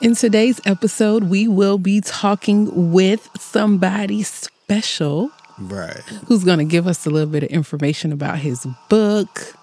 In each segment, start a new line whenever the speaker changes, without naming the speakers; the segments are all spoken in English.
In today's episode, we will be talking with somebody special
Right.
who's going to give us a little bit of information about his book.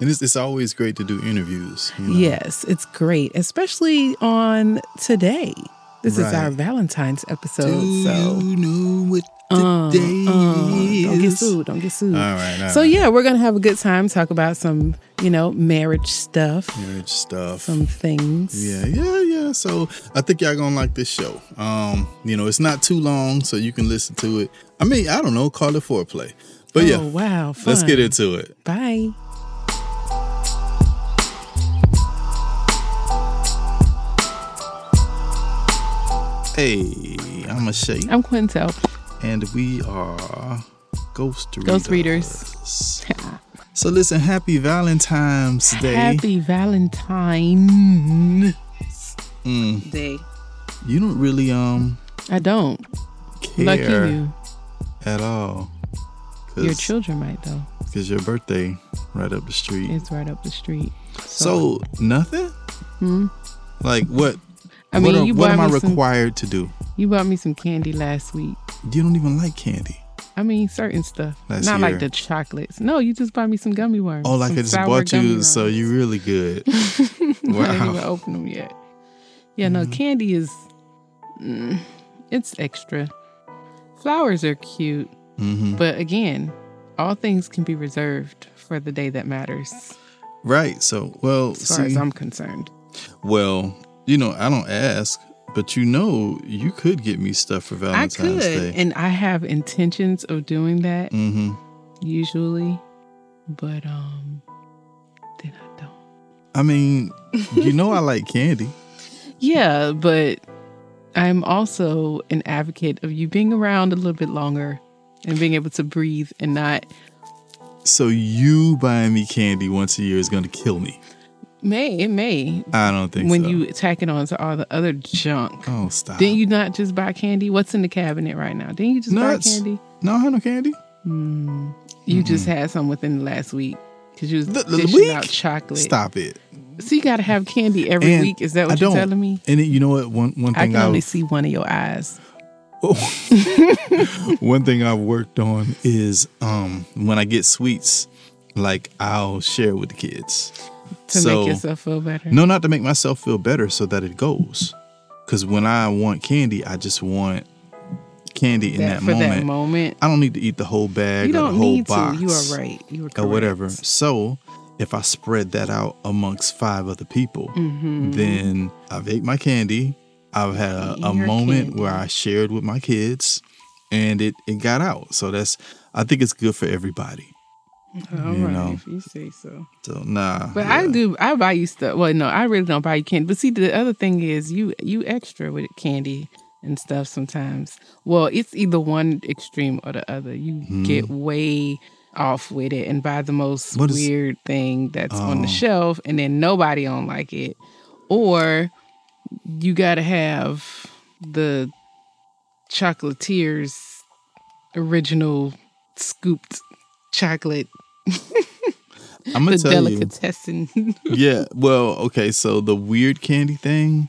And it's, it's always great to do interviews. You know?
Yes, it's great, especially on today. This is our Valentine's episode.
Do
so
you know what
uh,
today
uh, don't get sued. Don't get sued.
All right. all
So
right.
yeah, we're gonna have a good time. Talk about some, you know, marriage stuff,
Marriage stuff.
some things.
Yeah, yeah, yeah. So I think y'all gonna like this show. Um, you know, it's not too long, so you can listen to it. I mean, I don't know, call it foreplay. But
oh
yeah,
wow, fun.
let's get into it.
Bye.
Hey, I'm a Shay,
I'm Quintel.
and we are Ghost Readers.
Ghost Readers.
So listen, happy Valentine's Day.
Happy Valentine's
Mm,
Day.
you don't really um
I don't.
care
Lucky you.
at all.
Your children might though.
Because your birthday right up the street.
It's right up the street.
So nothing?
Hmm?
Like what?
I
what
mean,
are-
you
what am I
me some-
required to do?
You bought me some candy last week.
You don't even like candy.
I mean, certain stuff.
Last
Not like the chocolates. No, you just bought me some gummy worms.
Oh, like I just bought you, so
worms.
you really good.
I didn't even
wow.
open them yet. Yeah, no,
Mm-hmm.
candy is, mm, it's extra. Flowers are cute,
hmm
but again, all things can be reserved for the day that matters,
Right. So, well,
as far as I'm concerned.
well, you know, I don't ask, but you know, you could get me stuff for
I
Valentine's
could,
Day.
and I have intentions of doing that
hmm
usually, but um, then I don't.
I mean, you know, I like candy.
Yeah, but I'm also an advocate of you being around a little bit longer and being able to breathe and not
So you buying me candy once a year is going to kill me.
May it may
I don't think so.
when
so.
you tack it on to all the other junk.
oh stop.
Didn't you not just buy candy? What's in the cabinet right now? Didn't you just
Nuts.
buy candy?
No, I have no candy.
Hmm. You just had some within the last week because you was
The- the
dishing
week?
out chocolate.
Stop it.
So you got to have candy every
And
week. Is that
I
what you're telling me?
And it, you know what? One one
I
thing
can only
I've
see one of your eyes.
one thing I've worked on is um when I get sweets, like I'll share with the kids.
To
So-
make yourself feel better.
No, not to make myself feel better, so that it goes. Because when I want candy, I just want candy in
that,
moment.
that moment.
I don't need to eat the whole bag
You
or the whole
need
box
to. You are right. You are correct.
or whatever. So if I spread that out amongst five other people,
Mhm.
then I've ate my candy. I've had a, a moment
candy.
where I shared with my kids, and it it got out. So that's I think it's good for everybody.
All
you
right,
know.
if you say so.
So nah.
But I do. I buy you stuff. Well, no, I really don't buy you candy. But see, the other thing is, you you extra with candy and stuff sometimes. Well, it's either one extreme or the other. You mm-hmm. get way off with it and buy the most
is-
weird thing that's on the
Oh.
shelf, and then nobody don't like it, or you got to have the chocolatiers original scooped chocolate
I'm gonna
the
tell you.
delicatessen.
yeah. Well, okay. So the weird candy thing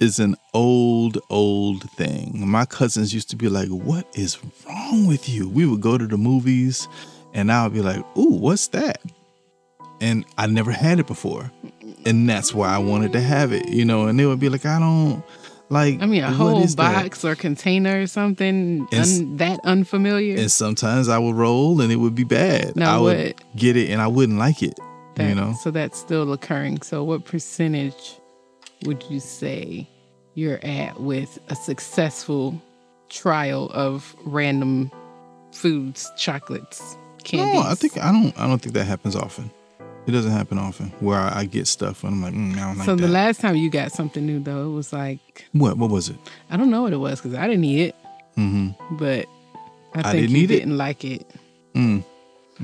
is an old, old thing. My cousins used to be like, "What is wrong with you?" We would go to the movies, and I would be like, "Ooh, what's that?" And I never had it before, and that's why I wanted to have it. You know, and they would be like, "I don't like."
I mean, a whole
is that?"
box or container or something un- that unfamiliar.
And sometimes I would roll, and it would be bad.
Now
I would
what?
get it, and I wouldn't like it.
That-
you know,
so that's still occurring. So, what percentage would you say you're at with a successful trial of random foods, chocolates, candies?
No, I think I don't. I don't think that happens often. It doesn't happen often where I, I get stuff and I'm like, mm, I don't like
so.
that.
The last time you got something new, though, it was like
what? What was it?
I don't know what it was because I didn't eat it,
Mm-hmm.
but I
I
think
didn't
you didn't like it,
Mm.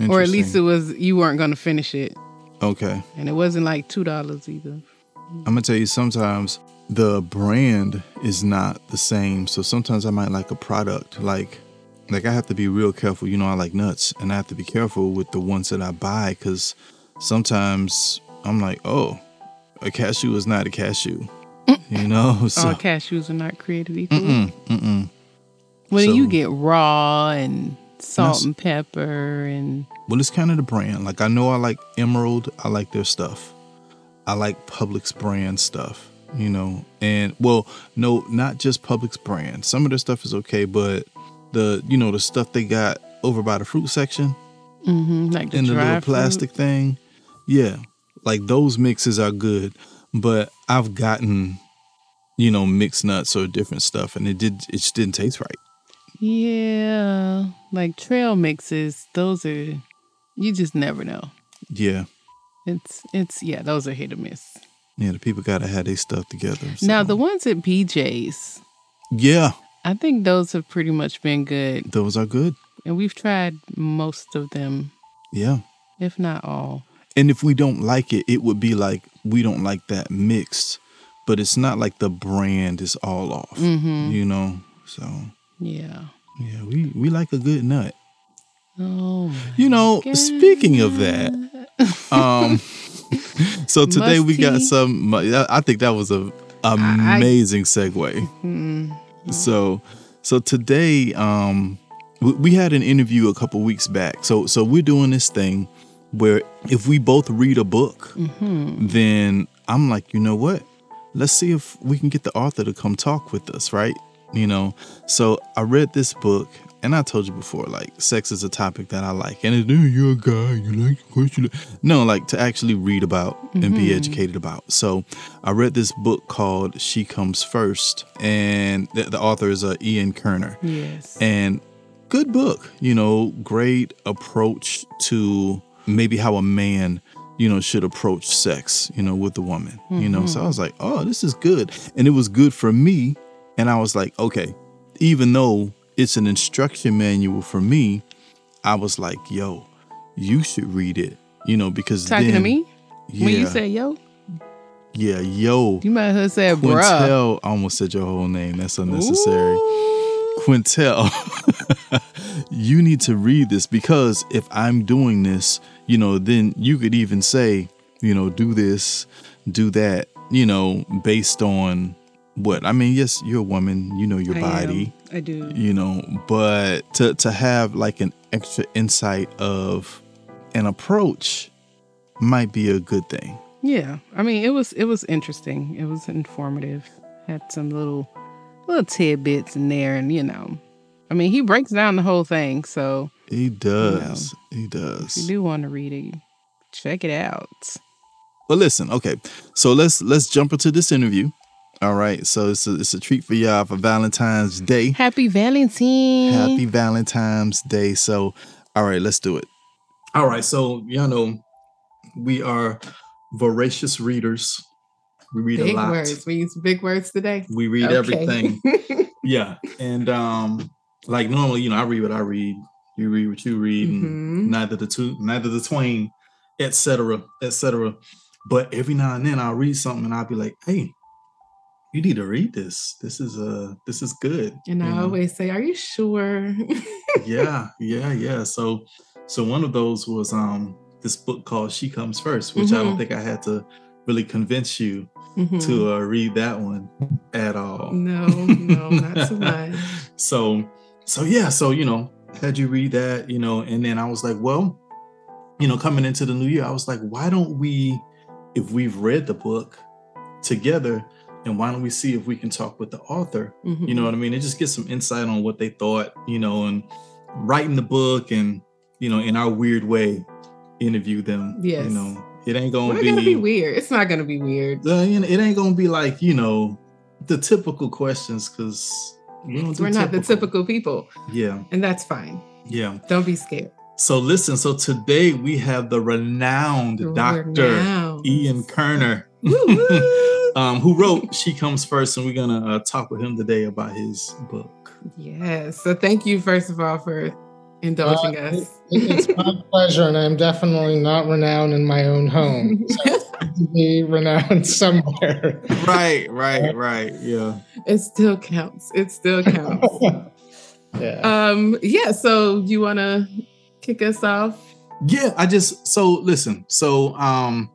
or at least it was you weren't going to finish it.
okay.
And it wasn't like two dollars either.
I'm gonna tell you. Sometimes the brand is not the same. So sometimes I might like a product like. Like I have to be real careful. You know, I like nuts, and I have to be careful with the ones that I buy because sometimes I'm like, oh, a cashew is not a cashew. You know, so
All cashews are not created equal.
mm-mm, mm-mm.
When
So-
you get raw and salt
That's-
and pepper and
well, it's kind of the brand. Like I know I like Emerald. I like their stuff. I like Publix brand stuff. You know, and well, no, not just Publix brand. Some of their stuff is okay, but the you know the stuff they got over by the fruit section
mm-hmm, like the
in the
dry
little
fruit.
plastic thing, yeah, like those mixes are good. But I've gotten, you know, mixed nuts or different stuff, and it did it just didn't taste right.
Yeah, like trail mixes. Those are you just never know.
Yeah,
It's it's yeah, those are hit or miss.
yeah, the people gotta have their stuff together.
Now the ones at BJ's,
yeah,
I think those have pretty much been good,
those are good.
and we've tried most of them,
Yeah.
if not all.
And if we don't like it, it would be like we don't like that mixed, but it's not like the brand is all off,
Mm-hmm.
you know. So
Yeah.
yeah, we we like a good nut.
Oh.
You know,
God.
speaking of that, um, so today we got some. I think that was a amazing segue.
Mm,
So so today, um, we, we had an interview a couple weeks back. So so we're doing this thing where if we both read a book,
mm-hmm.
then I'm like, you know what? Let's see if we can get the author to come talk with us, right? You know. So I read this book, and I told you before, like, sex is a topic that I like, and it, "Oh, you're a guy, you like of course you like. No, like to actually read about and be educated about. So I read this book called "She Comes First, and the, the author is uh, Ian Kerner
Yes.
and good book you know great approach to maybe how a man you know should approach sex you know with the woman you know so i mm-hmm. was like oh this is good and it was good for me and i was like okay even though it's an instruction manual for me i was like yo you should read it you know because
Talking to me?
yeah
When you say yo,
yeah yo
you might have said bruh.
Quintel, I almost said your whole name. That's unnecessary.
Ooh.
Quintel, you need to read this because if I'm doing this, you know, then you could even say, you know, do this, do that, you know, based on what? I mean, yes, you're a woman, you know your
I
body,
am. I do.
you know, but to to have like an extra insight of an approach might be a good thing.
Yeah, I mean, it was it was interesting. It was informative. Had some little little tidbits in there, and you know, I mean, he breaks down the whole thing. So
He does. He does.
if you do want to read it, check it out.
But listen, okay. So let's let's jump into this interview. All right. So it's a, it's a treat for y'all for Valentine's Day.
Happy Valentine.
Happy Valentine's Day. So, all right, let's do it. All right. So y'all know we are voracious readers. We read
big
a lot.
words. We use big words today.
We read
Okay.
everything. yeah. And um, like normally, you know, I read what I read. You read what you read. And
Mhm.
neither the two, neither the twain, etc., etc. But every now and then I'll read something and I'll be like, "Hey, you need to read this. This is uh, this is good."
And I
know?
always say, "Are you sure?"
yeah, yeah, yeah. So, so one of those was um this book called "She Comes First, which I don't
Mhm.
think I had to really convince you
Mhm.
to uh, read that one at all.
No, no, not so much.
so so yeah so you know had you read that you know and then i was like well you know coming into the new year i was like why don't we if we've read the book together and why don't we see if we can talk with the author you know what i mean and just get some insight on what they thought you know and writing the book and you know in our weird way interview them
Yes.
you know it ain't gonna
We're
be,
gonna be weird. It's not gonna be weird.
uh, you know, it ain't gonna be like you know the typical questions because we don't do
We're not the typical people,
yeah
and that's fine.
yeah
Don't be scared.
So listen, so today we have the renowned Dr.
Renowned.
Ian Kerner, um, who wrote She Comes First, and we're gonna uh, talk with him today about his book.
Yes. So thank you first of all for indulging
Uh,
us.
It- It's my pleasure, and I'm definitely not renowned in my own home. So it's good to be renowned somewhere.
Right, right, right. Yeah.
it still counts. It still counts.
yeah.
um, yeah, so you wanna kick us off?
Yeah, I just so listen, so um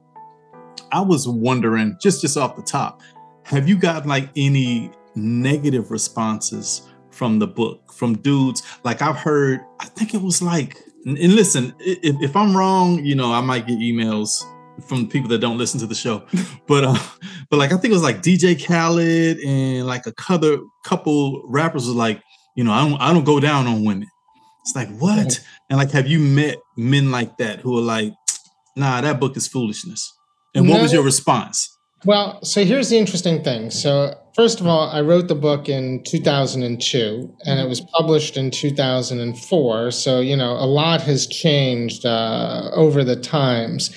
I was wondering, just just off the top, have you gotten like any negative responses from the book from dudes? Like I've heard, I think it was like, and listen, if, if I'm wrong, you know, I might get emails from people that don't listen to the show. But uh but like I think it was like DJ Khaled and like a couple couple rappers was like, you know, I don't I don't go down on women. It's like what? And like have you met men like that who are like, nah, that book is foolishness? And what no. was your response?
Well, so here's the interesting thing. So, first of all, I wrote the book in 2002 and it was published in 2004. So, you know, a lot has changed uh, over the times.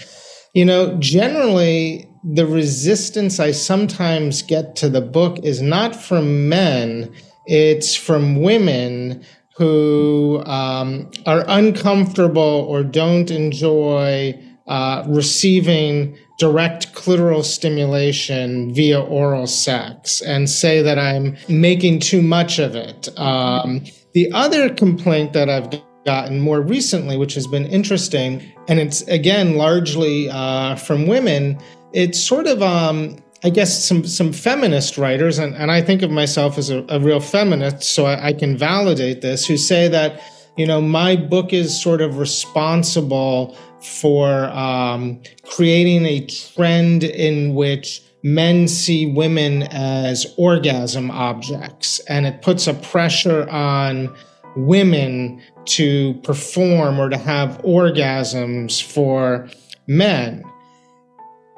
You know, generally, the resistance I sometimes get to the book is not from men, it's from women who um, are uncomfortable or don't enjoy uh, receiving direct clitoral stimulation via oral sex and say that I'm making too much of it. Um, the other complaint that I've gotten more recently, which has been interesting, and it's again largely uh, from women. It's sort of, um, I guess, some some feminist writers, and, and I think of myself as a, a real feminist, so I, I can validate this, who say that you know my book is sort of responsible for um, creating a trend in which men see women as orgasm objects, and it puts a pressure on women to perform or to have orgasms for men.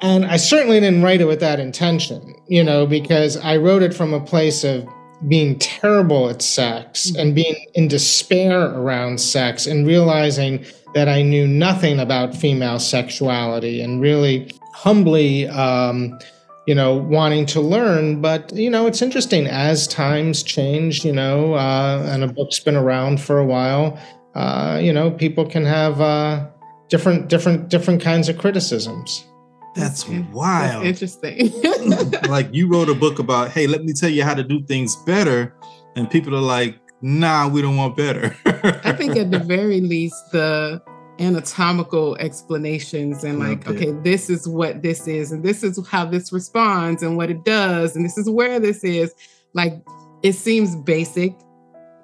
And I certainly didn't write it with that intention, you know, because I wrote it from a place of being terrible at sex mm-hmm. and being in despair around sex and realizing that I knew nothing about female sexuality and really humbly, um, you know, wanting to learn. But, you know, it's interesting as times change, you know, uh, and a book's been around for a while, uh, you know, people can have uh, different, different, different kinds of criticisms.
That's wild.
That's interesting.
like you wrote a book about, hey, let me tell you how to do things better. And people are like, nah, we don't want better.
I think at the very least, the anatomical explanations and like, okay. okay, this is what this is, and this is how this responds, and what it does, and this is where this is. Like, it seems basic.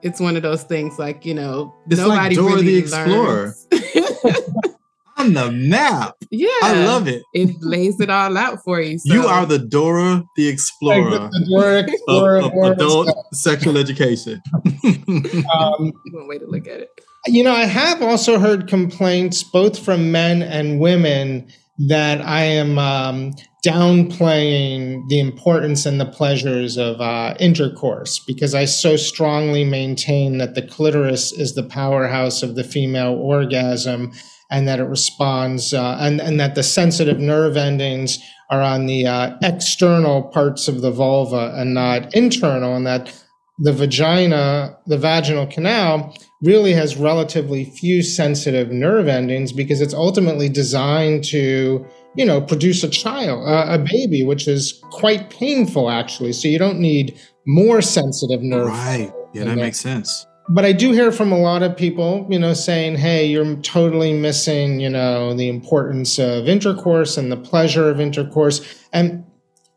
It's one of those things like, you know,
it's nobody like Dora really the Explorer. on the map.
Yeah.
I love it.
It lays it all out for you.
So. You are the Dora the Explorer, the Dora Explorer of, of adult sexual education.
um, One way to look at it.
You know, I have also heard complaints both from men and women that I am um, downplaying the importance and the pleasures of uh, intercourse because I so strongly maintain that the clitoris is the powerhouse of the female orgasm and that it responds uh, and, and that the sensitive nerve endings are on the uh, external parts of the vulva and not internal and that the vagina the vaginal canal really has relatively few sensitive nerve endings because it's ultimately designed to you know produce a child uh, a baby which is quite painful actually so you don't need more sensitive nerve
right yeah that makes sense
but I do hear from a lot of people, you know, saying, "Hey, you're totally missing, you know, the importance of intercourse and the pleasure of intercourse." And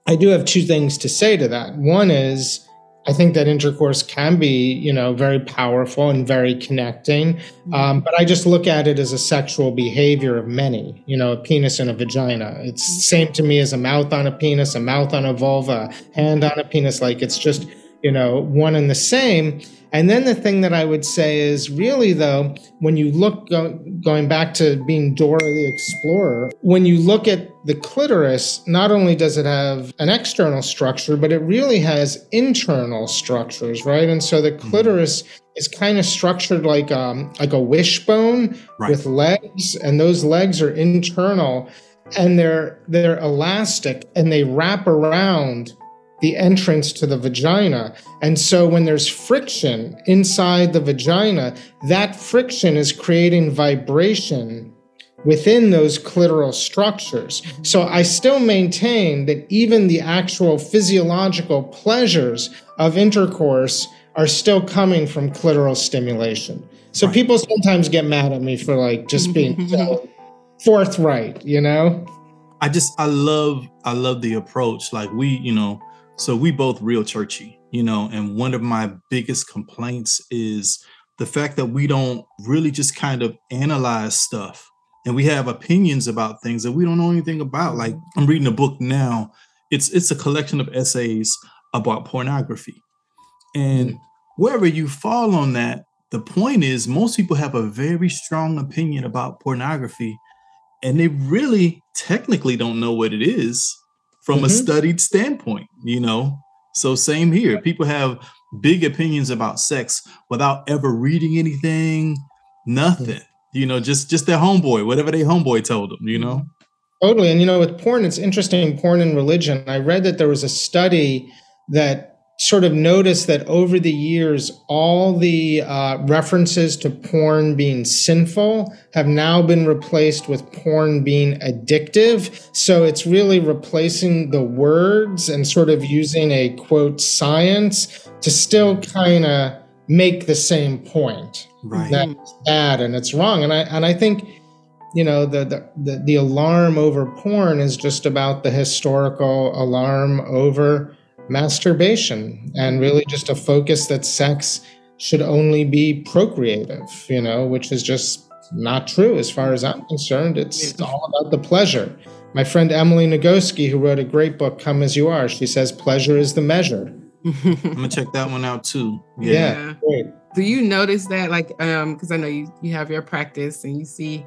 I do have two things to say to that. One is I think that intercourse can be, you know, very powerful and very connecting. Mm-hmm. Um, but I just look at it as a sexual behavior of many, you know, a penis and a vagina. It's the same to me as a mouth on a penis, a mouth on a vulva, hand on a penis. Like it's just, you know, one and the same. And then the thing that I would say is really, though, when you look, go, going back to being Dora the Explorer, when you look at the clitoris, not only does it have an external structure, but it really has internal structures, right? And so the mm-hmm. clitoris mm-hmm. is kind of structured like um, like a wishbone right. with legs, and those legs are internal, and they're they're elastic, and they wrap around the entrance to the vagina. And so when there's friction inside the vagina, that friction is creating vibration within those clitoral structures. So I still maintain that even the actual physiological pleasures of intercourse are still coming from clitoral stimulation. So right. people sometimes get mad at me for like just mm-hmm. being so forthright, you know?
I just I love I love the approach. Like we, you know, So we both real churchy, you know, and one of my biggest complaints is the fact that we don't really just kind of analyze stuff and we have opinions about things that we don't know anything about. Like mm-hmm. I'm reading a book now. It's it's a collection of essays about pornography. And mm-hmm. wherever you fall on that, the point is most people have a very strong opinion about pornography and they really technically don't know what it is from mm-hmm. a studied standpoint, you know. So same here. People have big opinions about sex without ever reading anything, nothing. You know, just just their homeboy, whatever their homeboy told them, you know.
Totally. And you know, with porn, it's interesting, porn and religion. I read that there was a study that sort of noticed that over the years, all the uh, references to porn being sinful have now been replaced with porn being addictive. So it's really replacing the words and sort of using a quote science to still kind of make the same point.
Right.
That's bad and it's wrong. And I and I think you know the, the the the alarm over porn is just about the historical alarm over masturbation and really just a focus that sex should only be procreative, you know, which is just not true as far as I'm concerned. It's all about the pleasure. My friend Emily Nagoski, who wrote a great book, Come As You Are, she says pleasure is the measure.
I'm gonna check that one out too.
Yeah. yeah.
Do you notice that, like, um, because I know you you have your practice and you see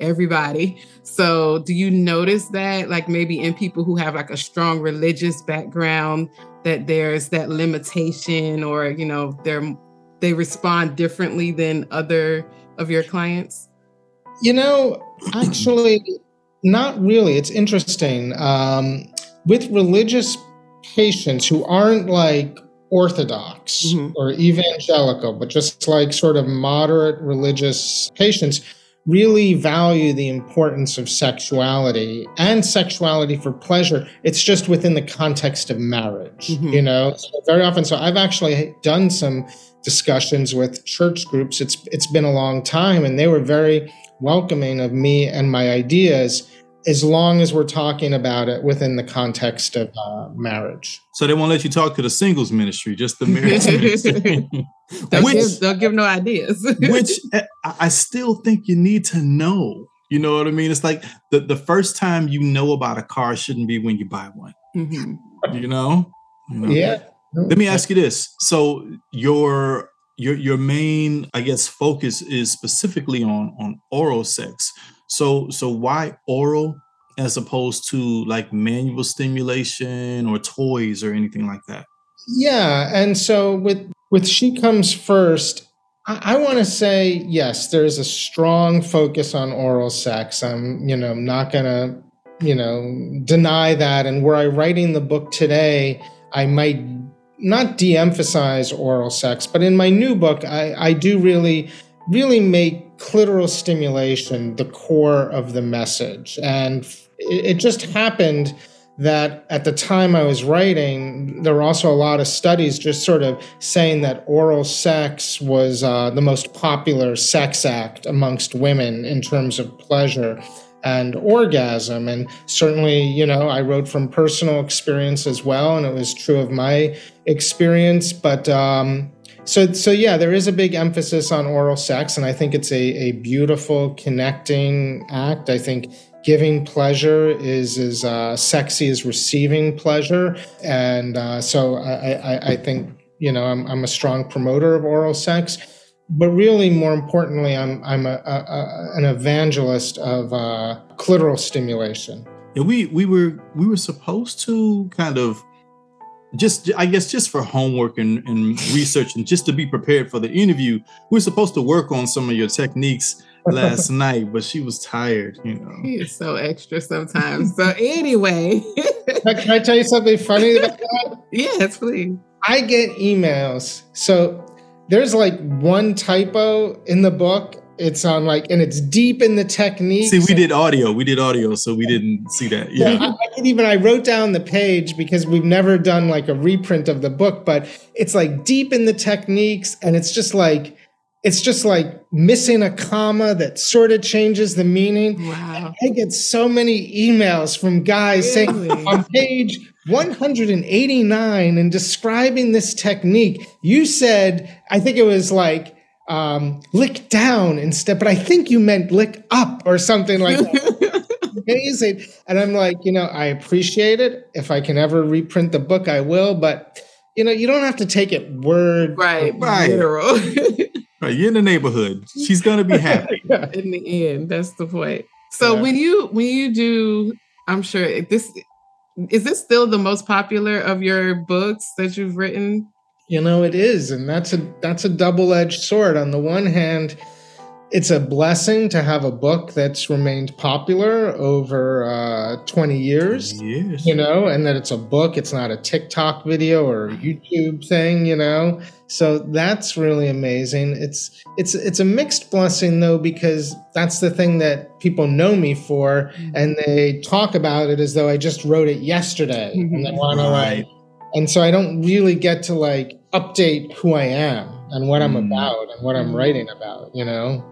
everybody. So, do you notice that, like, maybe in people who have like a strong religious background, that there's that limitation, or you know, they're they respond differently than other of your clients?
You know, actually, not really. It's interesting. Um, with religious patients who aren't like orthodox mm-hmm. or evangelical, but just like sort of moderate religious patients, really value the importance of sexuality and sexuality for pleasure. It's just within the context of marriage, mm-hmm. you know. So very often, so I've actually done some discussions with church groups. It's it's been a long time, and they were very welcoming of me and my ideas as long as we're talking about it within the context of uh, marriage.
So they won't let you talk to the singles ministry, just the marriage ministry.
don't, which, give, don't give no ideas.
which eh, I still think you need to know. You know what I mean? It's like the, the first time you know about a car shouldn't be when you buy one. Mm-hmm. You know?
you know? Yeah.
Let me ask you this. So your your your main, I guess, focus is specifically on on oral sex. So so why oral as opposed to like manual stimulation or toys or anything like that?
Yeah, and so with with she comes first, I, I want to say yes. There's a strong focus on oral sex. I'm you know not gonna you know deny that. And were I writing the book today, I might not de-emphasize oral sex, but in my new book, I, I do really really make clitoral stimulation the core of the message. And it, it just happened that at the time I was writing, there were also a lot of studies just sort of saying that oral sex was uh, the most popular sex act amongst women in terms of pleasure and orgasm. And certainly, you know, I wrote from personal experience as well, and it was true of my experience. But um, so, so yeah, there is a big emphasis on oral sex, and I think it's a, a beautiful connecting act. I think giving pleasure is as uh, sexy as receiving pleasure, and uh, so I, I, I, think you know I'm, I'm a strong promoter of oral sex. But really, more importantly, I'm I'm a, a, a, an evangelist of uh, clitoral stimulation.
Yeah, we we were we were supposed to kind of just I guess just for homework and, and research and just to be prepared for the interview, we were supposed to work on some of your techniques last night, but she was tired, you know.
He is so extra sometimes. So anyway.
Can I tell you something funny about that?
Yes, please.
I get emails. So there's like one typo in the book it's on like, and it's deep in the technique.
See, we did audio. We did audio, so we didn't see that. Yeah.
I, I even I wrote down the page because we've never done like a reprint of the book, but it's like deep in the techniques, and it's just like it's just like missing a comma that sort of changes the meaning.
Wow.
I get so many emails from guys really? saying on page 189 in describing this technique. You said, I think it was like um, lick down instead, but I think you meant lick up or something like that. Amazing. And I'm like, you know, I appreciate it. If I can ever reprint the book, I will. But you know, you don't have to take it word
right,
Right.
literal.
Right, you're in the neighborhood. She's gonna be happy.
in the end, that's the point. So
Yeah.
when you when you do, I'm sure this is this still the most popular of your books that you've written.
You know, it is, and that's a that's a double-edged sword. On the one hand, it's a blessing to have a book that's remained popular over uh, 20 years.
Years.
you know, and that it's a book, it's not a TikTok video or a YouTube thing, you know. So that's really amazing. It's it's it's a mixed blessing though because that's the thing that people know me for and they talk about it as though I just wrote it yesterday and they want to
Right.
like and so I don't really get to like update who I am and what I'm
Mm.
about and what I'm
Mm.
writing about, you know.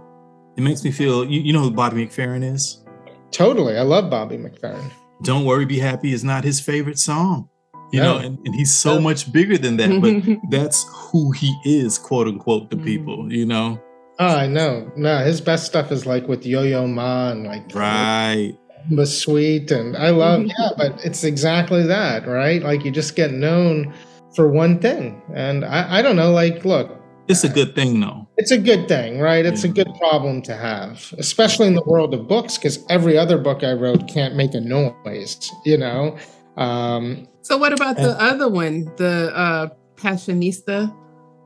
It makes me feel. You, you know who Bobby McFerrin is?
Totally. I love Bobby McFerrin.
"Don't Worry, Be Happy" is not his favorite song. You
No.
know, and, and he's so
No.
much bigger than that. But that's who he is, quote unquote, to
Mhm.
people. You know,
Oh, I know. No, his best stuff is like with Yo-Yo Ma and like
right?
the sweet and I love yeah, but it's exactly that, right? Like you just get known for one thing. And I, I don't know, like look,
It's a good thing, though.
It's a good thing, right? It's a good problem to have, especially in the world of books, because every other book I wrote can't make a noise, you know? Um
so what about the other one, the uh Passionista?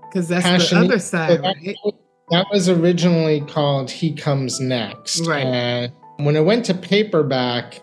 Because that's the other side,
that-
right?
That was originally called He Comes Next.
Right.
And when it went to paperback,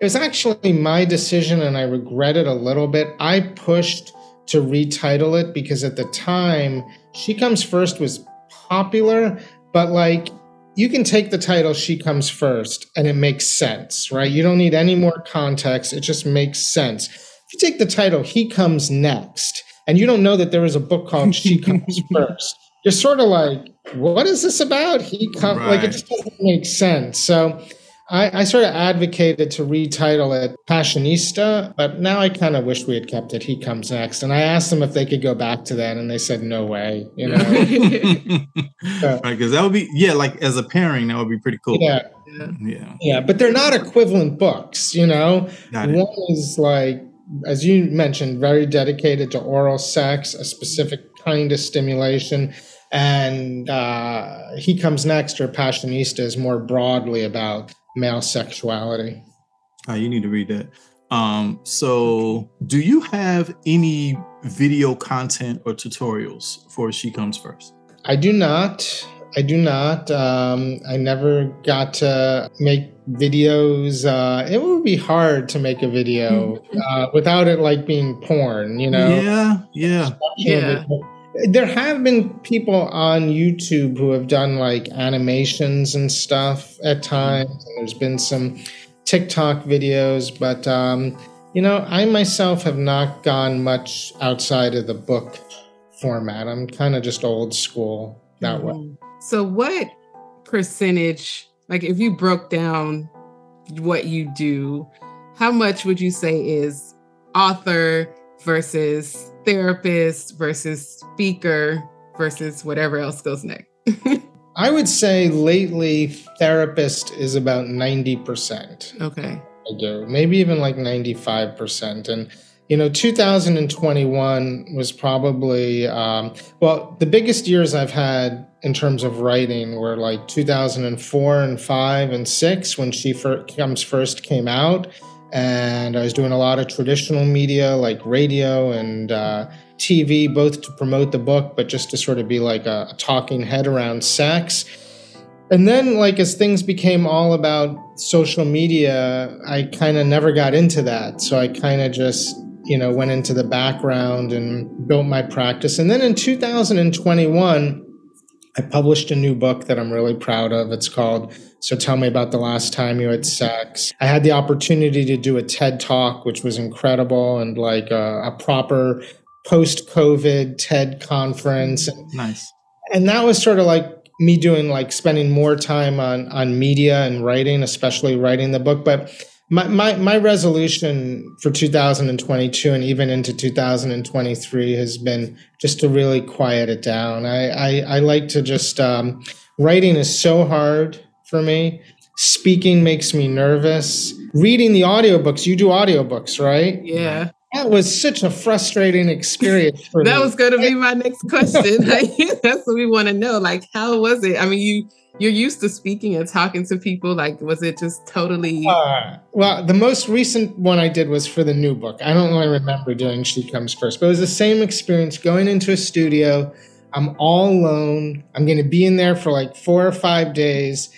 it was actually my decision and I regret it a little bit. I pushed to retitle it because at the time, She Comes First was popular, but like you can take the title She Comes First and it makes sense, right? You don't need any more context. It just makes sense. If you take the title He Comes Next and you don't know that there is a book called She Comes First, you're sort of like, what is this about? He come like it just doesn't make sense. So I, I sort of advocated to retitle it Passionista, but now I kind of wish we had kept it He Comes Next. And I asked them if they could go back to that, and they said no way. You know,
right, because that would be yeah, like as a pairing, that would be pretty cool.
yeah,
Yeah.
yeah.
but they're not equivalent books. You know, one is like, as you mentioned, very dedicated to oral sex, a specific kind of stimulation. And uh, He Comes Next or Passionista is more broadly about male sexuality.
Oh, you need to read that. Um, so do you have any video content or tutorials for She Comes First?
I do not. I do not. Um, I never got to make videos. Uh, it would be hard to make a video uh, without it like being porn, you know?
Yeah, yeah.
Yeah.
There have been people on YouTube who have done like animations and stuff at times. And there's been some TikTok videos, but um, you know, I myself have not gone much outside of the book format. I'm kind of just old school that way.
Mhm. So what percentage, like if you broke down what you do, how much would you say is author versus therapist versus speaker versus whatever else goes next?
I would say lately therapist is about 90%.
okay.
I do. Maybe even like 95%. And, you know, 2021 was probably, um, well, the biggest years I've had in terms of writing were like 2004 and 5 and 6 when She Fir- Comes First came out. And I was doing a lot of traditional media like radio and uh, TV, both to promote the book, but just to sort of be like a, a talking head around sex. And then, like, as things became all about social media, I kind of never got into that. So I kind of just, you know, went into the background and built my practice. And then in 2021, I published a new book that I'm really proud of. It's called So Tell Me About the Last Time You Had Sex. I had the opportunity to do a TED Talk, which was incredible, and like a, a proper post COVID TED conference.
Nice.
And that was sort of like me doing like spending more time on on media and writing, especially writing the book. But my, my, my resolution for 2022 and even into 2023 has been just to really quiet it down. I, I, I like to just, um, writing is so hard for me. Speaking makes me nervous. Reading the audiobooks, you do audiobooks, right?
Yeah.
That was such a frustrating experience for
that
me.
was going to be my next question. That's what we want to know. Like, how was it? I mean, you you're used to speaking and talking to people. Like, was it just totally?
Uh, well, the most recent one I did was for the new book. I don't really remember doing She Comes First, but it was the same experience going into a studio. I'm all alone. I'm going to be in there for like four or five days,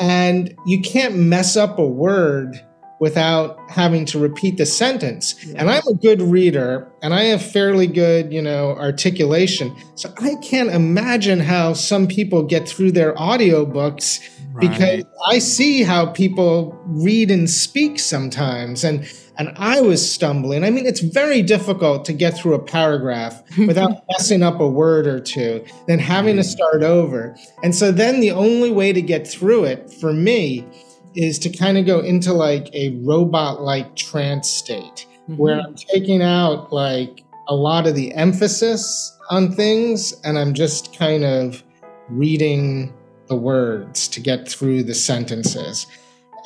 and you can't mess up a word without having to repeat the sentence. And I'm a good reader and I have fairly good, you know, articulation. So I can't imagine how some people get through their audiobooks right. because I see how people read and speak sometimes and and I was stumbling. I mean, it's very difficult to get through a paragraph without messing up a word or two, then having to start over. And so then the only way to get through it for me is to kind of go into like a robot like trance state mm-hmm. where I'm taking out like a lot of the emphasis on things and I'm just kind of reading the words to get through the sentences.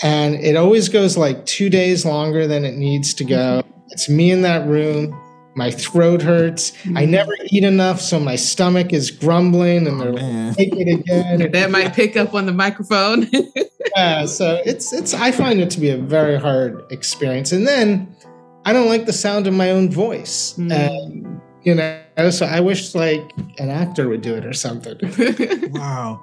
And it always goes like two days longer than it needs to go. Mm-hmm. It's me in that room my throat hurts. Mm-hmm. I never eat enough, so my stomach is grumbling, and they're oh, like, take it again.
that might pick up on the microphone.
yeah, so it's it's. I find it to be a very hard experience, and then I don't like the sound of my own voice, mm-hmm. and you know, so I wish like an actor would do it or something.
wow.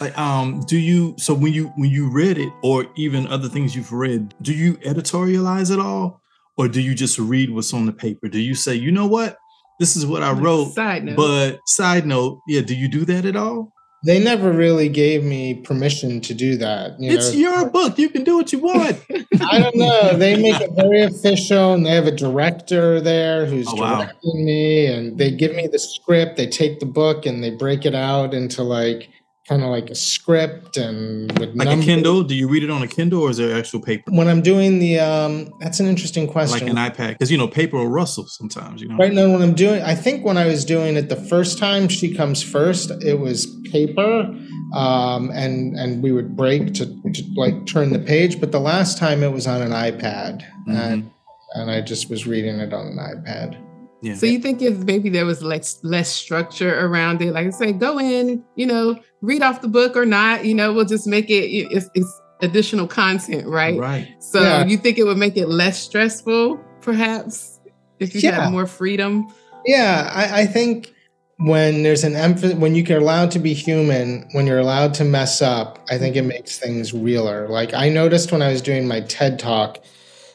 Like, um, do you so when you when you read it, or even other things you've read, do you editorialize at all? or do you just read what's on the paper? Do you say, you know what, this is what I wrote,
side note.
but side note, yeah, do you do that at all?
They never really gave me permission to do that.
You it's know? your book. You can do what you want.
I don't know. They make it very official, and they have a director there who's oh, directing wow. me, and they give me the script. They take the book and they break it out into like kind of like a script and with
like numbers. a Kindle. Do you read it on a Kindle or is there actual paper?
When I'm doing the, um, that's an interesting question.
Like an iPad, because you know paper will rustle sometimes. You know,
right now when I'm doing, I think when I was doing it the first time, she comes first. It was paper, um, and and we would break to, to, like turn the page. But the last time it was on an iPad, mm-hmm. and and I just was reading it on an iPad.
Yeah. So you think if maybe there was less less structure around it, like I say, go in, you know, read off the book or not, you know, we'll just make it it's, it's additional content, right?
Right.
So yeah. you think it would make it less stressful, perhaps, if you yeah. had more freedom?
Yeah, I, I think when there's an emphasis when you're allowed to be human when you're allowed to mess up i think it mm-hmm. makes things realer like i noticed when i was doing my ted talk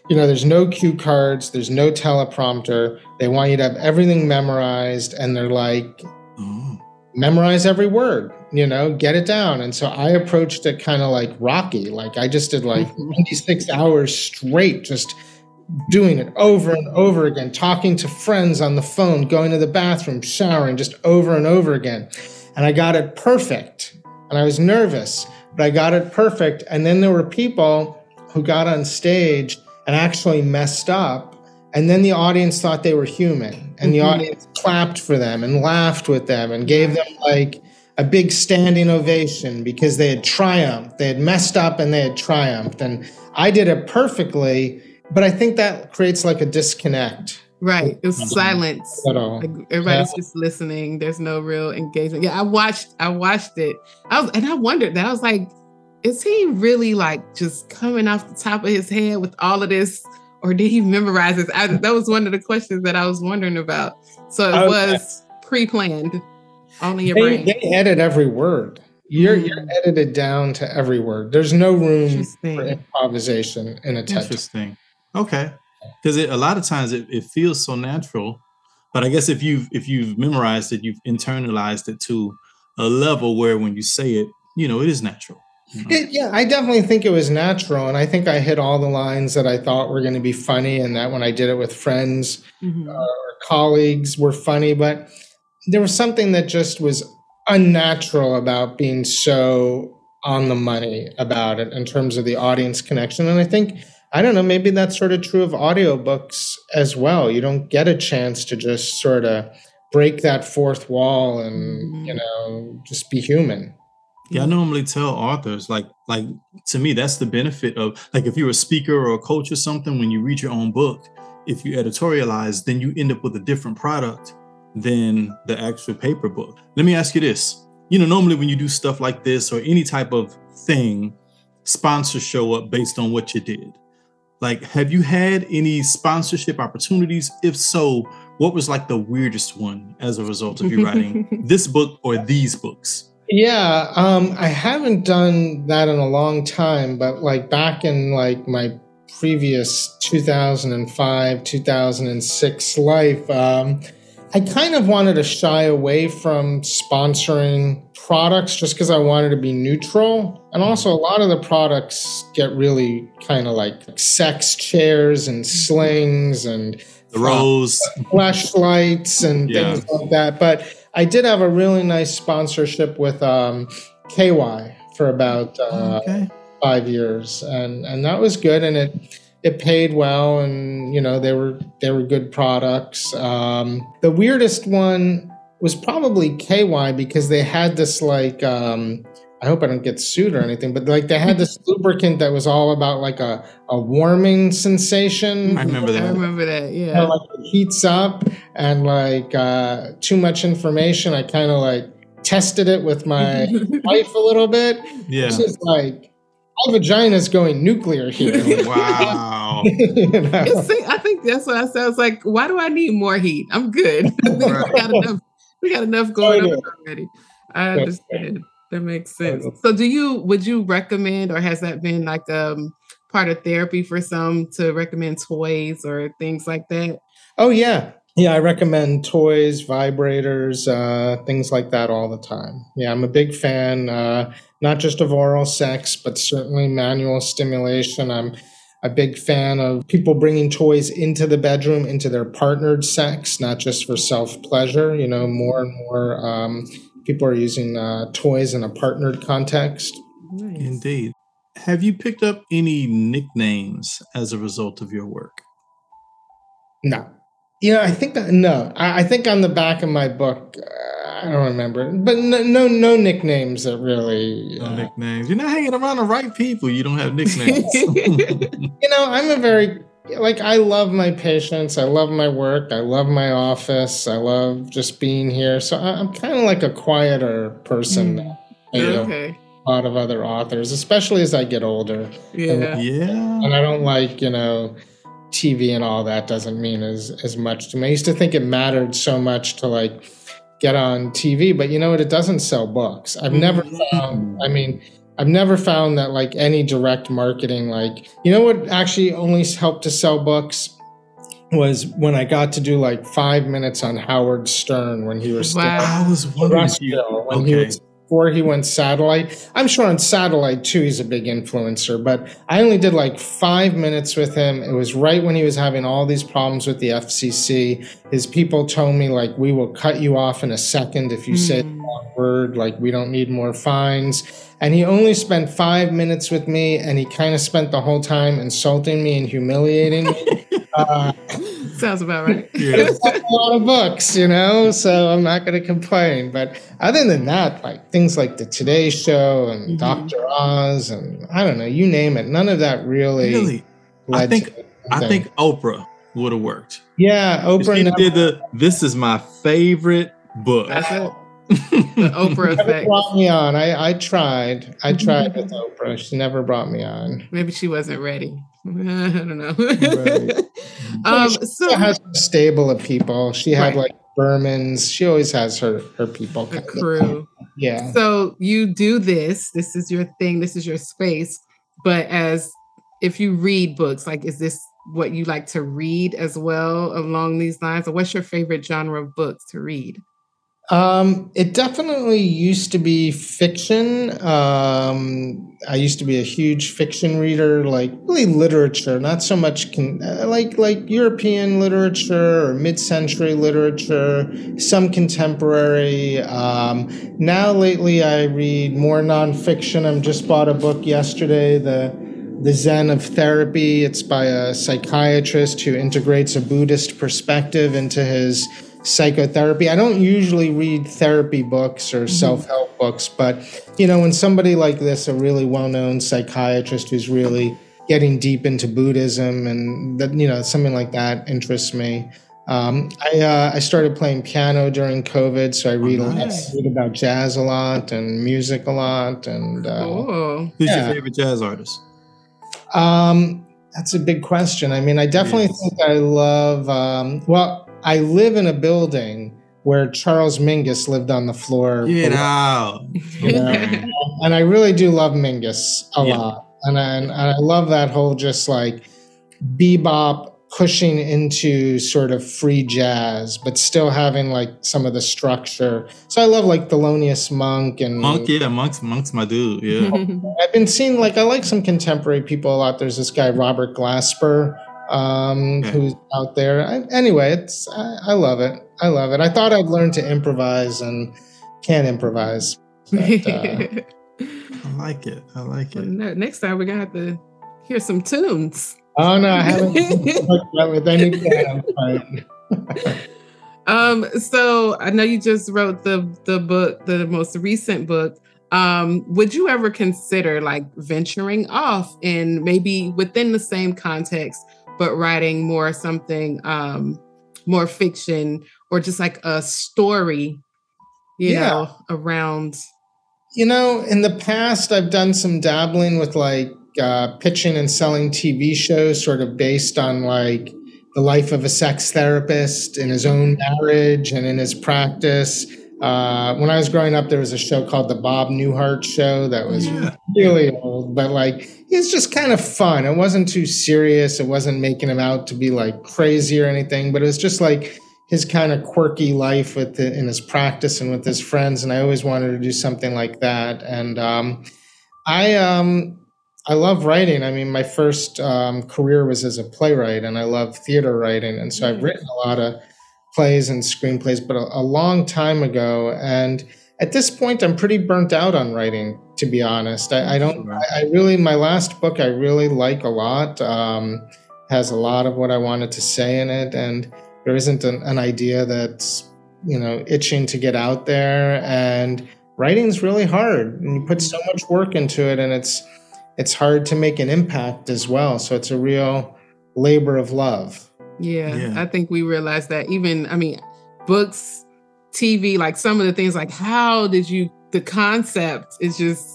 you know, there's no cue cards, there's no teleprompter. They want you to have everything memorized, and they're like, oh. memorize every word, you know, get it down. And so I approached it kind of like Rocky. Like I just did like mm-hmm. 26 hours straight, just doing it over and over again, talking to friends on the phone, going to the bathroom, showering, just over and over again. And I got it perfect. And I was nervous, but I got it perfect. And then there were people who got on stage and actually messed up. And then the audience thought they were human, and the mm-hmm. audience clapped for them and laughed with them and gave them like a big standing ovation because they had triumphed. They had messed up and they had triumphed. And I did it perfectly, but I think that creates like a disconnect.
Right. It was silence. Like everybody's yeah. just listening. There's no real engagement. Yeah, I watched I watched it. I was and I wondered that. I was like, is he really like just coming off the top of his head with all of this, or did he memorize this? I, that was one of the questions that I was wondering about. So it okay. was pre-planned, only your
they,
brain.
They edit every word. You're mm. you're edited down to every word. There's no room for improvisation in a TED.
Interesting. Okay, because a lot of times it, it feels so natural, but I guess if you've if you've memorized it, you've internalized it to a level where when you say it, you know, it is natural.
It, yeah, I definitely think it was natural, and I think I hit all the lines that I thought were going to be funny, and that when I did it with friends mm-hmm. uh, or colleagues were funny. But there was something that just was unnatural about being so on the money about it in terms of the audience connection, and I think I don't know, maybe that's sort of true of audiobooks as well. You don't get a chance to just sort of break that fourth wall and, you know, just be human.
Yeah, I normally tell authors like like to me that's the benefit of like if you're a speaker or a coach or something when you read your own book, if you editorialize, then you end up with a different product than the actual paper book. Let me ask you this. You know, normally when you do stuff like this or any type of thing, sponsors show up based on what you did. Like, have you had any sponsorship opportunities? If so, what was like the weirdest one as a result of you writing this book or these books?
Yeah, um, I haven't done that in a long time, but like back in like my previous 2005, 2006 life, um, I kind of wanted to shy away from sponsoring products just because I wanted to be neutral. And also, a lot of the products get really kind of like sex chairs and slings and
the rose,
Fleshlights and yeah. things like that. But I did have a really nice sponsorship with um, KY for about uh, okay. five years, and and that was good, and it it paid well, and you know they were they were good products. Um, the weirdest one was probably KY because they had this like um, I hope I don't get sued or anything, but like they had this lubricant that was all about like a, a warming sensation.
I remember that.
I remember that. Yeah.
You know, like it heats up and like uh, too much information. I kind of like tested it with my wife a little bit.
Yeah.
It's just like my vagina's going nuclear here.
wow.
you know?
See, I think that's what I said. I was like, why do I need more heat? I'm good. we got enough. We got enough going on already. I understand. That makes sense. So do you would you recommend or has that been like um part of therapy for some to recommend toys or things like that?
Oh yeah. Yeah, I recommend toys, vibrators, uh, things like that all the time. Yeah, I'm a big fan, uh, not just of oral sex, but certainly manual stimulation. I'm a big fan of people bringing toys into the bedroom, into their partnered sex, not just for self pleasure. You know, more and more um, people are using uh, toys in a partnered context.
Nice. Indeed. Have you picked up any nicknames as a result of your work?
No. Yeah, I think no. I, I, think on the back of my book, uh, I don't remember, but no, no, no nicknames that really.
No uh, nicknames. You're not hanging around the right people. You don't have nicknames.
you know, I'm a very like I love my patients. I love my work. I love my office. I love just being here. So I'm kind of like a quieter person. Mm.
okay.
a lot of other authors, especially as I get older.
Yeah.
And, yeah.
And I don't like, you know, TV and all that doesn't mean as as much to me. I used to think it mattered so much to like get on TV, but you know what? It doesn't sell books. I've never mm-hmm. found. I mean, I've never found that like any direct marketing, like you know what actually only helped to sell books was when I got to do like five minutes on Howard Stern when he was
wow.
still I was wondering
when okay. he was before he went satellite. I'm sure on satellite too, he's a big influencer, but I only did like five minutes with him. It was right when he was having all these problems with the FCC. His people told me, like, we will cut you off in a second if you mm. say the wrong word, like, we don't need more fines. And he only spent five minutes with me, and he kind of spent the whole time insulting me and humiliating me.
uh, Sounds about right.
Yeah. a lot of books, you know, so I'm not going to complain. But other than that, like things like the Today Show and mm-hmm. Dr. Oz and I don't know, you name it, none of that really.
Really, I think I think Oprah would have worked.
Yeah, Oprah
she never, did the. This is my favorite book.
That's it. the Oprah effect.
brought me on. I, I tried. I tried with Oprah. She never brought me on.
Maybe she wasn't ready. I don't know. Right.
um, she so has a stable of people. She had right. like Bermans. She always has her her people.
A crew.
Yeah.
So you do this. This is your thing. This is your space. But as if you read books, like is this what you like to read as well along these lines? Or what's your favorite genre of books to read?
Um, it definitely used to be fiction. Um, I used to be a huge fiction reader, like really literature, not so much con- uh, like like European literature or mid-century literature, some contemporary. Um, now lately, I read more nonfiction. I just bought a book yesterday, the The Zen of Therapy. It's by a psychiatrist who integrates a Buddhist perspective into his psychotherapy. I don't usually read therapy books or self help books, but you know, when somebody like this, a really well known psychiatrist who's really getting deep into Buddhism and that, you know, something like that interests me. Um, I uh, I started playing piano during COVID, so I read, a lot,
nice.
read about jazz a lot and music a lot, and uh,
Oh,
Who's
Yeah.
your favorite jazz artist?
um, that's a big question. I mean, I definitely
Yes.
think I love. Um, well, I live in a building where Charles Mingus lived on the floor,
Get
below,
out.
you know, and I really do love Mingus a
Yeah.
lot, and I, and I love that whole just like bebop pushing into sort of free jazz, but still having like some of the structure. So I love like Thelonious Monk and
Monk, yeah, Monk's Monk's my dude. Yeah.
I've been seeing like I like some contemporary people a lot. There's this guy Robert Glasper, um,
Yeah.
who's out there. I, anyway, it's I, I love it. I love it. I thought I'd learn to improvise and can't improvise. But, uh,
I like it. I like
Well,
it.
ne- Next time we're gonna have to hear some tunes.
oh no, I haven't hooked up with any.
Um, so I know you just wrote the the book, the most recent book. Um, would you ever consider like venturing off and maybe within the same context, but writing more something um more fiction or just like a story, you
Yeah.
know, around
You know, in the past, I've done some dabbling with like uh, pitching and selling TV shows, sort of based on like the life of a sex therapist in his own marriage and in his practice. Uh, when I was growing up, there was a show called The Bob Newhart Show that was
Yeah.
really old, but like it's just kind of fun. It wasn't too serious. It wasn't making him out to be like crazy or anything, but it was just like his kind of quirky life with the, in his practice and with his friends. And I always wanted to do something like that. And um, I um, I love writing. I mean, my first um, career was as a playwright, and I love theater writing. And so I've written a lot of plays and screenplays, but a, a long time ago. And at this point, I'm pretty burnt out on writing, to be honest. I, I don't, I, I really, my last book, I really like a lot. Um, has a lot of what I wanted to say in it. And there isn't an, an idea that's, you know, itching to get out there. And writing's really hard. And you put so much work into it, and it's, it's hard to make an impact as well. So it's a real labor of love.
Yeah,
Yeah.
I think we realized that even, I mean, books, TV, like some of the things, like how did you, the concept is just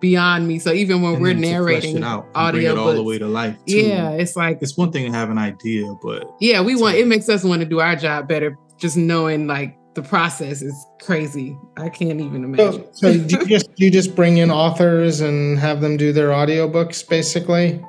beyond me. So even when
And
we're
then to flesh
narrating
it out,
audio
bring it all the way to life. Too.
yeah, it's like,
It's one thing to have an idea, but
yeah, we want,
So-
it makes us want to do our job better. Just knowing like the process is crazy. I can't even imagine.
So, so do you just do you just bring in authors and have them do their audiobooks basically?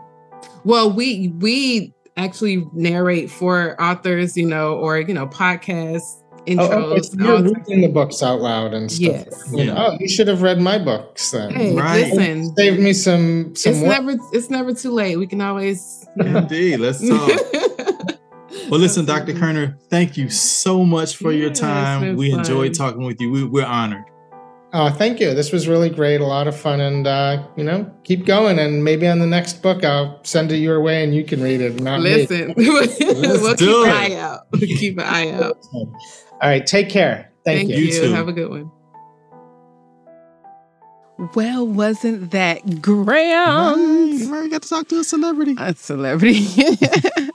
Well, we we actually narrate for authors, you know, or you know, podcasts, intros.
Oh, okay. So you're
all-
reading the books out loud and stuff.
Yes.
You know,
Yeah.
Oh, you should have read my books then.
Hey,
Right.
listen,
Save me some some
it's
work.
never it's never too late. We can always. You know.
indeed, let's talk. Well, listen, Dr. Kerner, thank you so much for
Yeah,
your time.
been
We enjoyed talking with you. We, we're honored.
Oh, thank you. This was really great. A lot of fun, and uh, you know, keep going. And maybe on the next book, I'll send it your way, and you can read it. Not me.
Listen, we'll keep
do
an eye out. We'll keep an eye out.
All right. Take care. Thank,
Thank
you.
you.
You too.
Have a good one.
Well, wasn't that
Right,
grand?
right, got to talk to a celebrity.
A celebrity.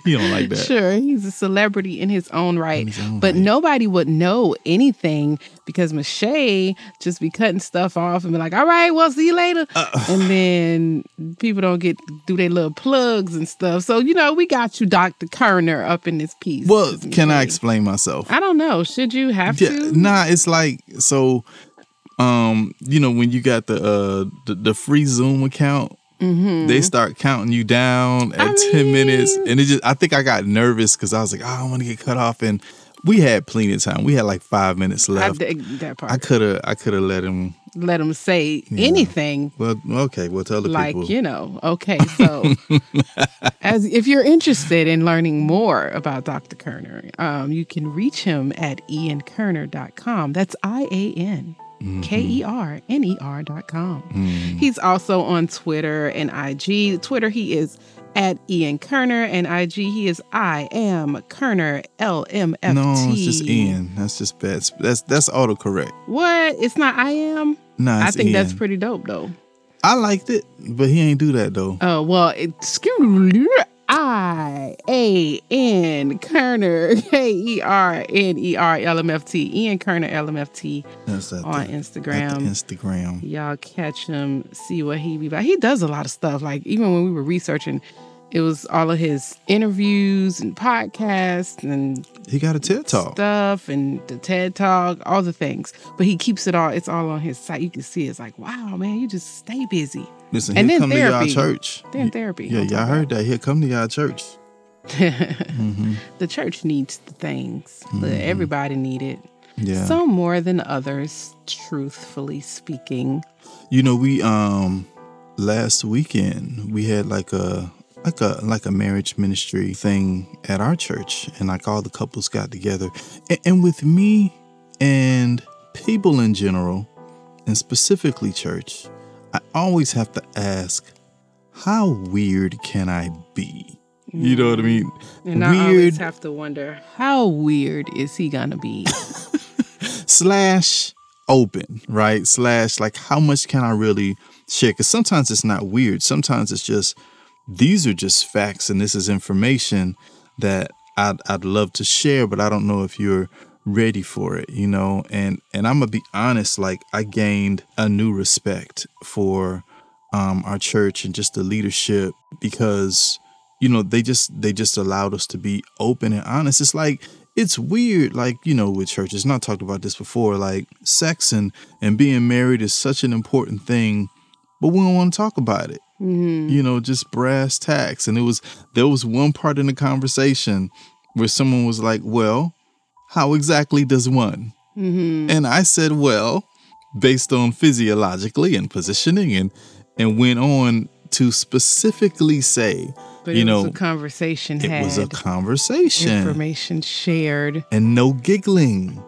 You don't like that.
Sure, he's a celebrity in his own right.
His own
But
right.
nobody would know anything because Mache just be cutting stuff off and be like, all right, well, see you later.
Uh,
And then people don't get do their little plugs and stuff. So, you know, we got you, Dr. Kerner, up in this piece.
well, can I explain myself?
I don't know. Should you have
Yeah,
to?
nah, it's like so. Um, you know when you got the uh the, the free Zoom account,
Mm-hmm.
they start counting you down at
I
ten minutes, and it just I think I got nervous because I was like, oh, I don't want to get cut off, and we had plenty of time. We had like five minutes
I
left.
dig that part.
I could have I could have let him.
Let him say
Yeah.
anything.
Well, okay, well tell the
like
people.
Like you know okay so as if you're interested in learning more about dr kerner um, you can reach him at iankerner.com that's i-a-n
K E R N E R dot com.
Mm.
He's also on Twitter and IG. Twitter, he is at Ian Kerner, and IG, he is I am Kerner LMFT.
No, it's just Ian. That's just bad. That's that's autocorrect.
What? It's not I am?
Nah,
I think that's pretty dope, though.
I liked it, but he ain't do that though.
Oh, well, it's I A N Kerner, K E R N E R L M F T, Ian Kerner LMFT
That's
on
the
Instagram.
Instagram.
Y'all catch him, see what he be about. He does a lot of stuff. Like even when we were researching, it was all of his interviews and podcasts and
He got a TED talk.
stuff and the TED Talk, all the things. But he keeps it all. It's all on his site. You can see. It's like, wow, man, you just stay busy.
Listen,
And
he'll
then
come to y'all
therapy.
church.
Then therapy.
Yeah, y'all heard that. He'll come to y'all church.
that. the church needs the things. but Everybody need it.
Mm-hmm. Yeah.
Some more than others, truthfully speaking.
You know, we um last weekend we had like a like a like a marriage ministry thing at our church, and like all the couples got together, and, and with me and people in general, and specifically church, I always have to ask, how weird can I be? You know what I mean? Mm.
And I always have to wonder, how weird is he gonna be?
slash open, right? Slash like how much can I really share? Because sometimes it's not weird. Sometimes it's just these are just facts and this is information that I'd I'd love to share, but I don't know if you're ready for it, you know. And and I'm gonna be honest, like I gained a new respect for um our church and just the leadership because you know they just they just allowed us to be open and honest it's like it's weird like you know with churches not talked about this before like sex and and being married is such an important thing but we don't want to talk about it Mm-hmm. you know just brass tacks and it was there was one part in the conversation where someone was like well how exactly does one mm-hmm. and i said well based on physiologically and positioning and and went on to specifically say
But
you
it
know
was a conversation had.
it
had,
was a conversation
information shared.
and no giggling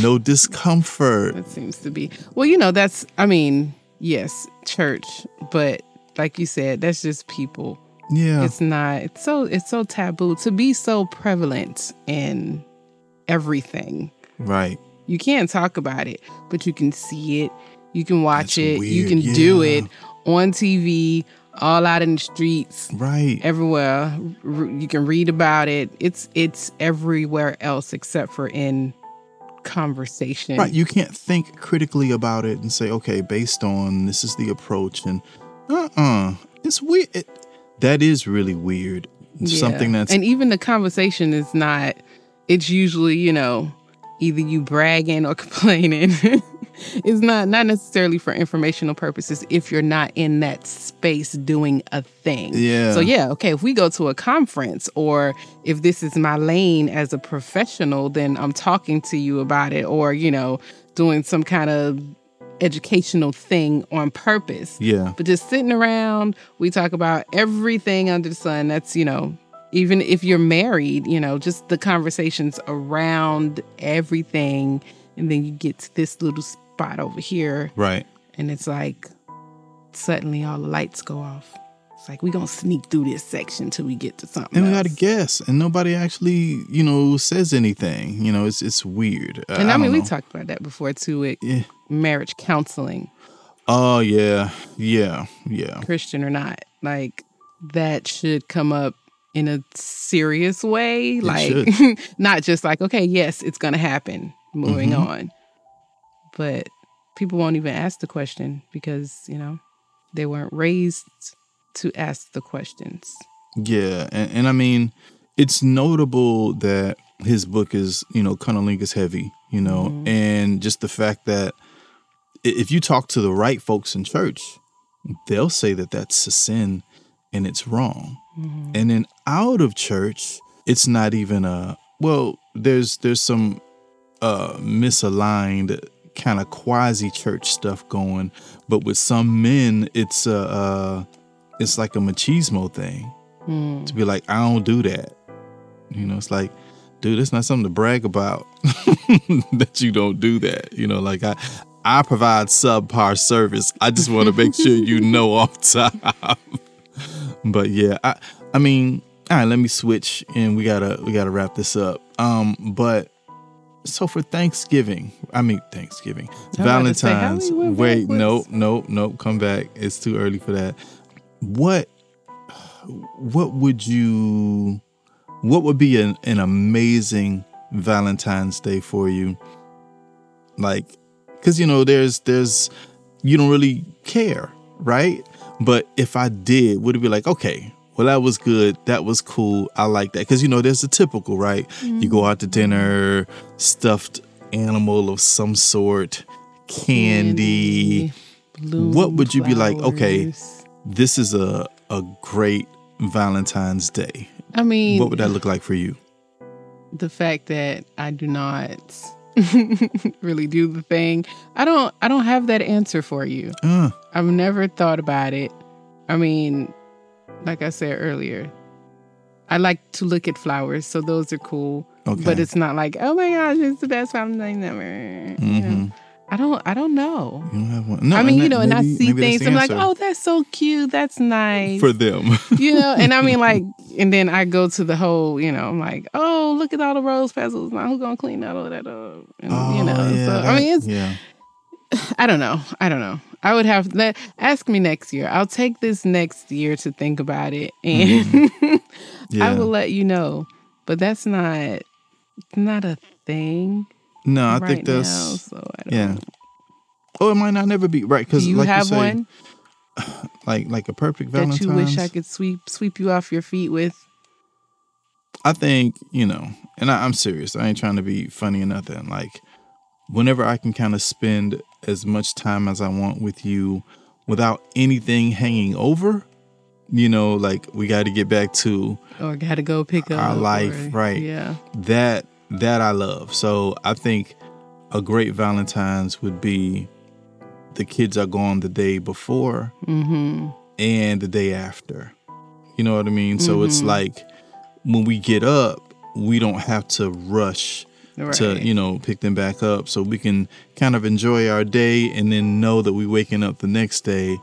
no discomfort
That seems to be well, you know, that's I mean, yes, church, but like you said, that's just people.
yeah.
It's not it's so it's so taboo to be so prevalent in everything.
right.
You can't talk about it, but you can see it, you can watch
That's
it, you
weird,
can do it on TV, all out in the streets.
right.
everywhere. You can read about it. It's it's everywhere else except for in conversation.
Right. You can't think critically about it and say okay based on this is the approach and uh-uh. It's weird. It, that is really weird.
Yeah.
something that's
and even the conversation is not it's usually you know either you bragging or complaining. It's not not necessarily for informational purposes if you're not in that space doing a thing.
Yeah.
so yeah okay if we go to a conference or if this is my lane as a professional then i'm talking to you about it or you know doing some kind of educational thing on purpose
yeah
but just sitting around, we talk about everything under the sun. That's, you know, even if you're married, you know, just the conversations around everything. And then you get to this little spot over here,
right
and it's like suddenly all the lights go off. It's like we're gonna sneak through this section till we get to something.
and we gotta guess and nobody actually you know says anything you know it's it's weird
And I, mean, we talked about that before too. With
yeah
marriage counseling,
oh yeah yeah yeah
Christian or not, like that should come up in a serious way. like not just like, okay, yes, it's gonna happen. Moving
Mhm.
on. But people won't even ask the question because, you know, they weren't raised to ask the questions.
Yeah, and, and I mean, it's notable that his book is, you know, cunnilingus heavy, you know,
Mhm.
and just the fact that if you talk to the right folks in church, they'll say that that's a sin and it's wrong.
Mhm.
And then out of church, it's not even a well. There's there's some uh misaligned kind of quasi church stuff going, but with some men, it's a uh, it's like a machismo thing
Mm.
to be like, I don't do that. You know, it's like, dude, it's not something to brag about that you don't do that. You know, like I I provide subpar service. I just want to make sure you know off top. but yeah, I I mean, all right, let me switch and we gotta we gotta wrap this up. Um, but so for Thanksgiving, I mean Thanksgiving,
I'm say,
Valentine's.
we
Wait, nope, nope, nope. Come back. It's too early for that. What what would you what would be an, an amazing Valentine's Day for you? Like, because you know, there's there's you don't really care, right? But if I did, would it be like, okay, well, that was good, that was cool, I like that, because you know, there's the typical, right? You go out to mm-hmm. dinner, stuffed animal of some sort, candy.
bloom
What would you be like, okay. This is a a great Valentine's Day.
I mean,
What would that look like for you?
the fact that I do not really do the thing. I don't I don't have that answer for you.
Uh,
I've never thought about it. I mean, like I said earlier, I like to look at flowers, so those are cool.
okay.
But it's not like, oh my gosh, it's the best Valentine's ever. You know? I don't I don't know.
You don't. No,
I mean, you
that-
know, and I see things, I'm like, oh, that's so cute, that's nice.
for them.
you know, and I mean, like, and then I go to the whole, you know, I'm like, oh, look at all the rose petals. Now who's gonna clean all of that up? And, you know,
Oh, yeah,
so I mean, it's
yeah.
I don't know, I don't know. I would have let ask me next year. I'll take this next year to think about it, and
Mm-hmm. Yeah.
I will let you know. But that's not not a thing
no, I
right
think that's
now. So I don't.
yeah. Oh, it might not never be right because
you
like
have
you say,
one
like like a perfect Valentine's that
you wish I could sweep sweep you off your feet with?
I think you know, and I, I'm serious. I ain't trying to be funny or nothing. Like, whenever I can kind of spend as much time as I want with you without anything hanging over, you know, like we got to get back to
Or gotta go pick up
Our life,
or-
right.
Yeah.
that. That I love. So I think a great Valentine's would be the kids are gone the day before
Mm-hmm.
and the day after. You know what I mean? So it's
Mhm.
like when we get up, we don't have to rush
Right.
to, you know, pick them back up. So we can kind of enjoy our day and then know that we waking up the next day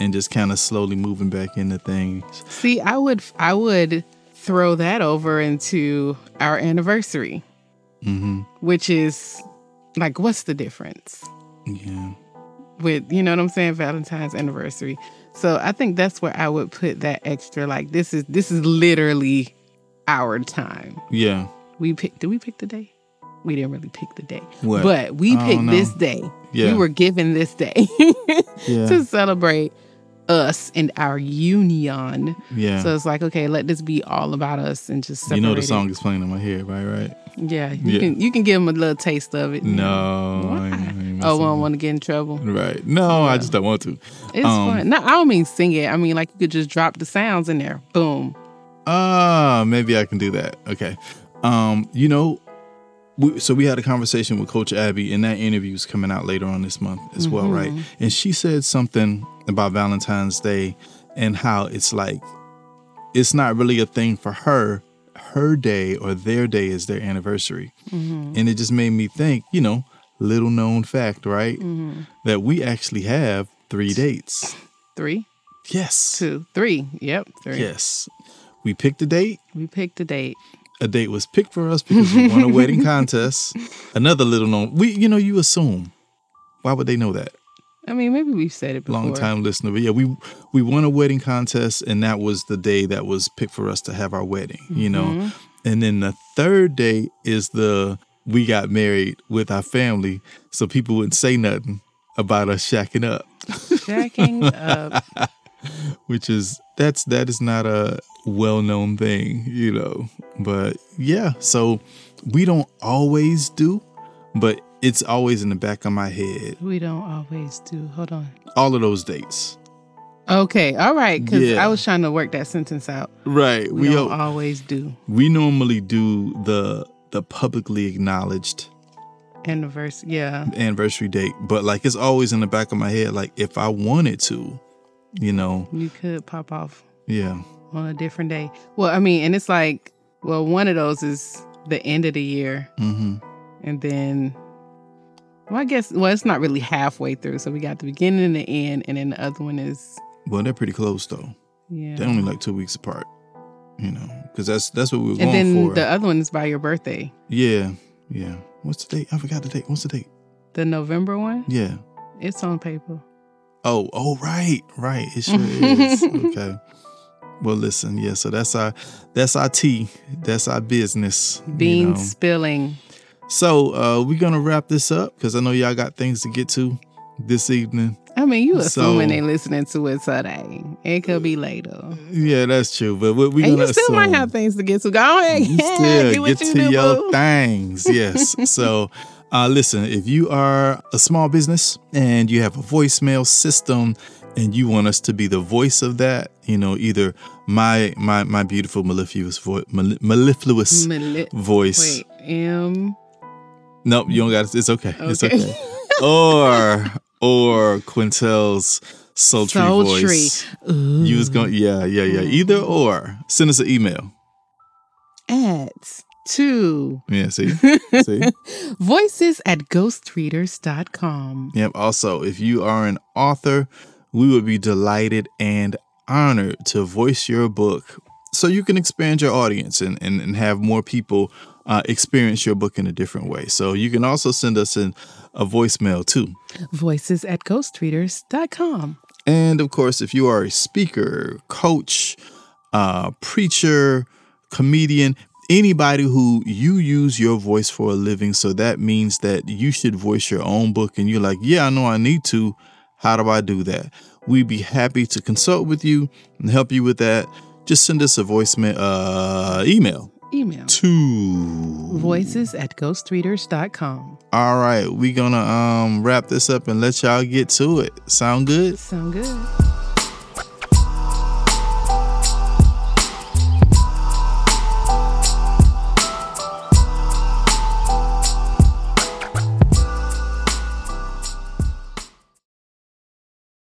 and just kind of slowly moving back into things.
See, I would I would throw that over into our anniversary,
hmm
which is like what's the difference
Yeah.
with you know what I'm saying Valentine's anniversary. So I think that's where I would put that extra like this is this is literally our time.
Yeah.
We picked did we pick the day? We didn't really pick the day.
What?
But we
I
picked this day.
Yeah.
We were given this day
yeah.
to celebrate us and our union.
yeah.
So it's like, okay, let this be all about us and just separate
you know the song is playing in my head, right? Right?
Yeah, you
Yeah.
can you can give them a little taste of it.
No.
Why?
I ain't- I
Oh,
messing
don't want to get in trouble.
Right. No, I just don't want to.
It's
Um,
fun. No, I don't mean sing it. I mean like you could just drop the sounds in there. Boom.
Ah, maybe I can do that. Okay. Um, you know, we, so we had a conversation with Coach Abby, and that interview is coming out later on this month as well, right?
Mhm.
And she said something about Valentine's Day and how it's like it's not really a thing for her. Her day or their day is their anniversary,
Mm-hmm.
and it just made me think. You know, little known fact, right?
Mm-hmm.
That we actually have three dates.
Three,
Yes.
two, three. Yep, three.
Yes. We picked a date.
We picked a date.
a date was picked for us because we won a wedding contest. Another little known, we you know you assume. Why would they know that?
I mean, maybe we've said it before.
Long time listener, but yeah, we we won a wedding contest, and that was the day that was picked for us to have our wedding. You know,
Mhm.
and then the third day is the we got married with our family, so people wouldn't say nothing about us shacking up,
Jacking up.
which is that's that is not a well known thing, you know. But yeah, so we don't always do, but it's always in the back of my head.
We don't always do. Hold on.
All of those dates.
Okay, all right. Because
Yeah.
I was trying to work that sentence out.
Right.
We,
We
don't
o-
always do
we normally do the the publicly acknowledged
anniversary. Yeah.
anniversary date, but like it's always in the back of my head like if I wanted to, you know,
You could pop off
yeah.
on a different day. Well, I mean, and it's like, well, one of those is the end of the year,
Mhm.
and then Well, I guess well, it's not really halfway through. So we got the beginning and the end, and then the other one is
Well, they're pretty close though.
yeah.
They're only like two weeks apart. You know, because that's that's what we were
and
going for.
And then the other one is by your birthday,
yeah, yeah. What's the date? I forgot the date. What's the date?
the November one.
Yeah.
It's on paper.
Oh, oh, right, right. It sure is. Okay. Well, listen, yeah. So that's our that's our tea. That's our business. you
Bean
know.
spilling.
So uh we're gonna wrap this up because I know y'all got things to get to this evening.
I mean, you
So-
assuming they listening to it today. It could be later.
Yeah, that's true. But we we
and
gonna
you still might have things to get to. Go ahead.
you
Yeah,
still
do what
get
you
to
do,
your
boo.
things. Yes. so, uh, listen, if you are a small business and you have a voicemail system and you want us to be the voice of that, you know, either my my my beautiful mellifluous voice, mellifluous
Mali-
voice.
Wait, M.
Nope, you don't got to. It's okay. It's
Okay.
okay. or or Quintel's sultry,
Sultry.
voice. You was going, yeah, yeah, yeah. Either or. Send us an email.
At two
Yeah, see, see.
voices at ghostreaders.com.
Yep. Also, if you are an author, we would be delighted and honored to voice your book so you can expand your audience and, and, and have more people uh, experience your book in a different way. So you can also send us in a voicemail too.
Voices at ghostreaders.com.
And of course, if you are a speaker, coach, uh, preacher, comedian, anybody who you use your voice for a living, so that means that you should voice your own book and you're like, yeah, I know I need to. How do I do that? We'd be happy to consult with you and help you with that. Just send us a voicemail, uh, email
Email
to
voices at ghostreaders.com.
All right, we gonna um wrap this up and let y'all get to it. Sound good?
Sound good.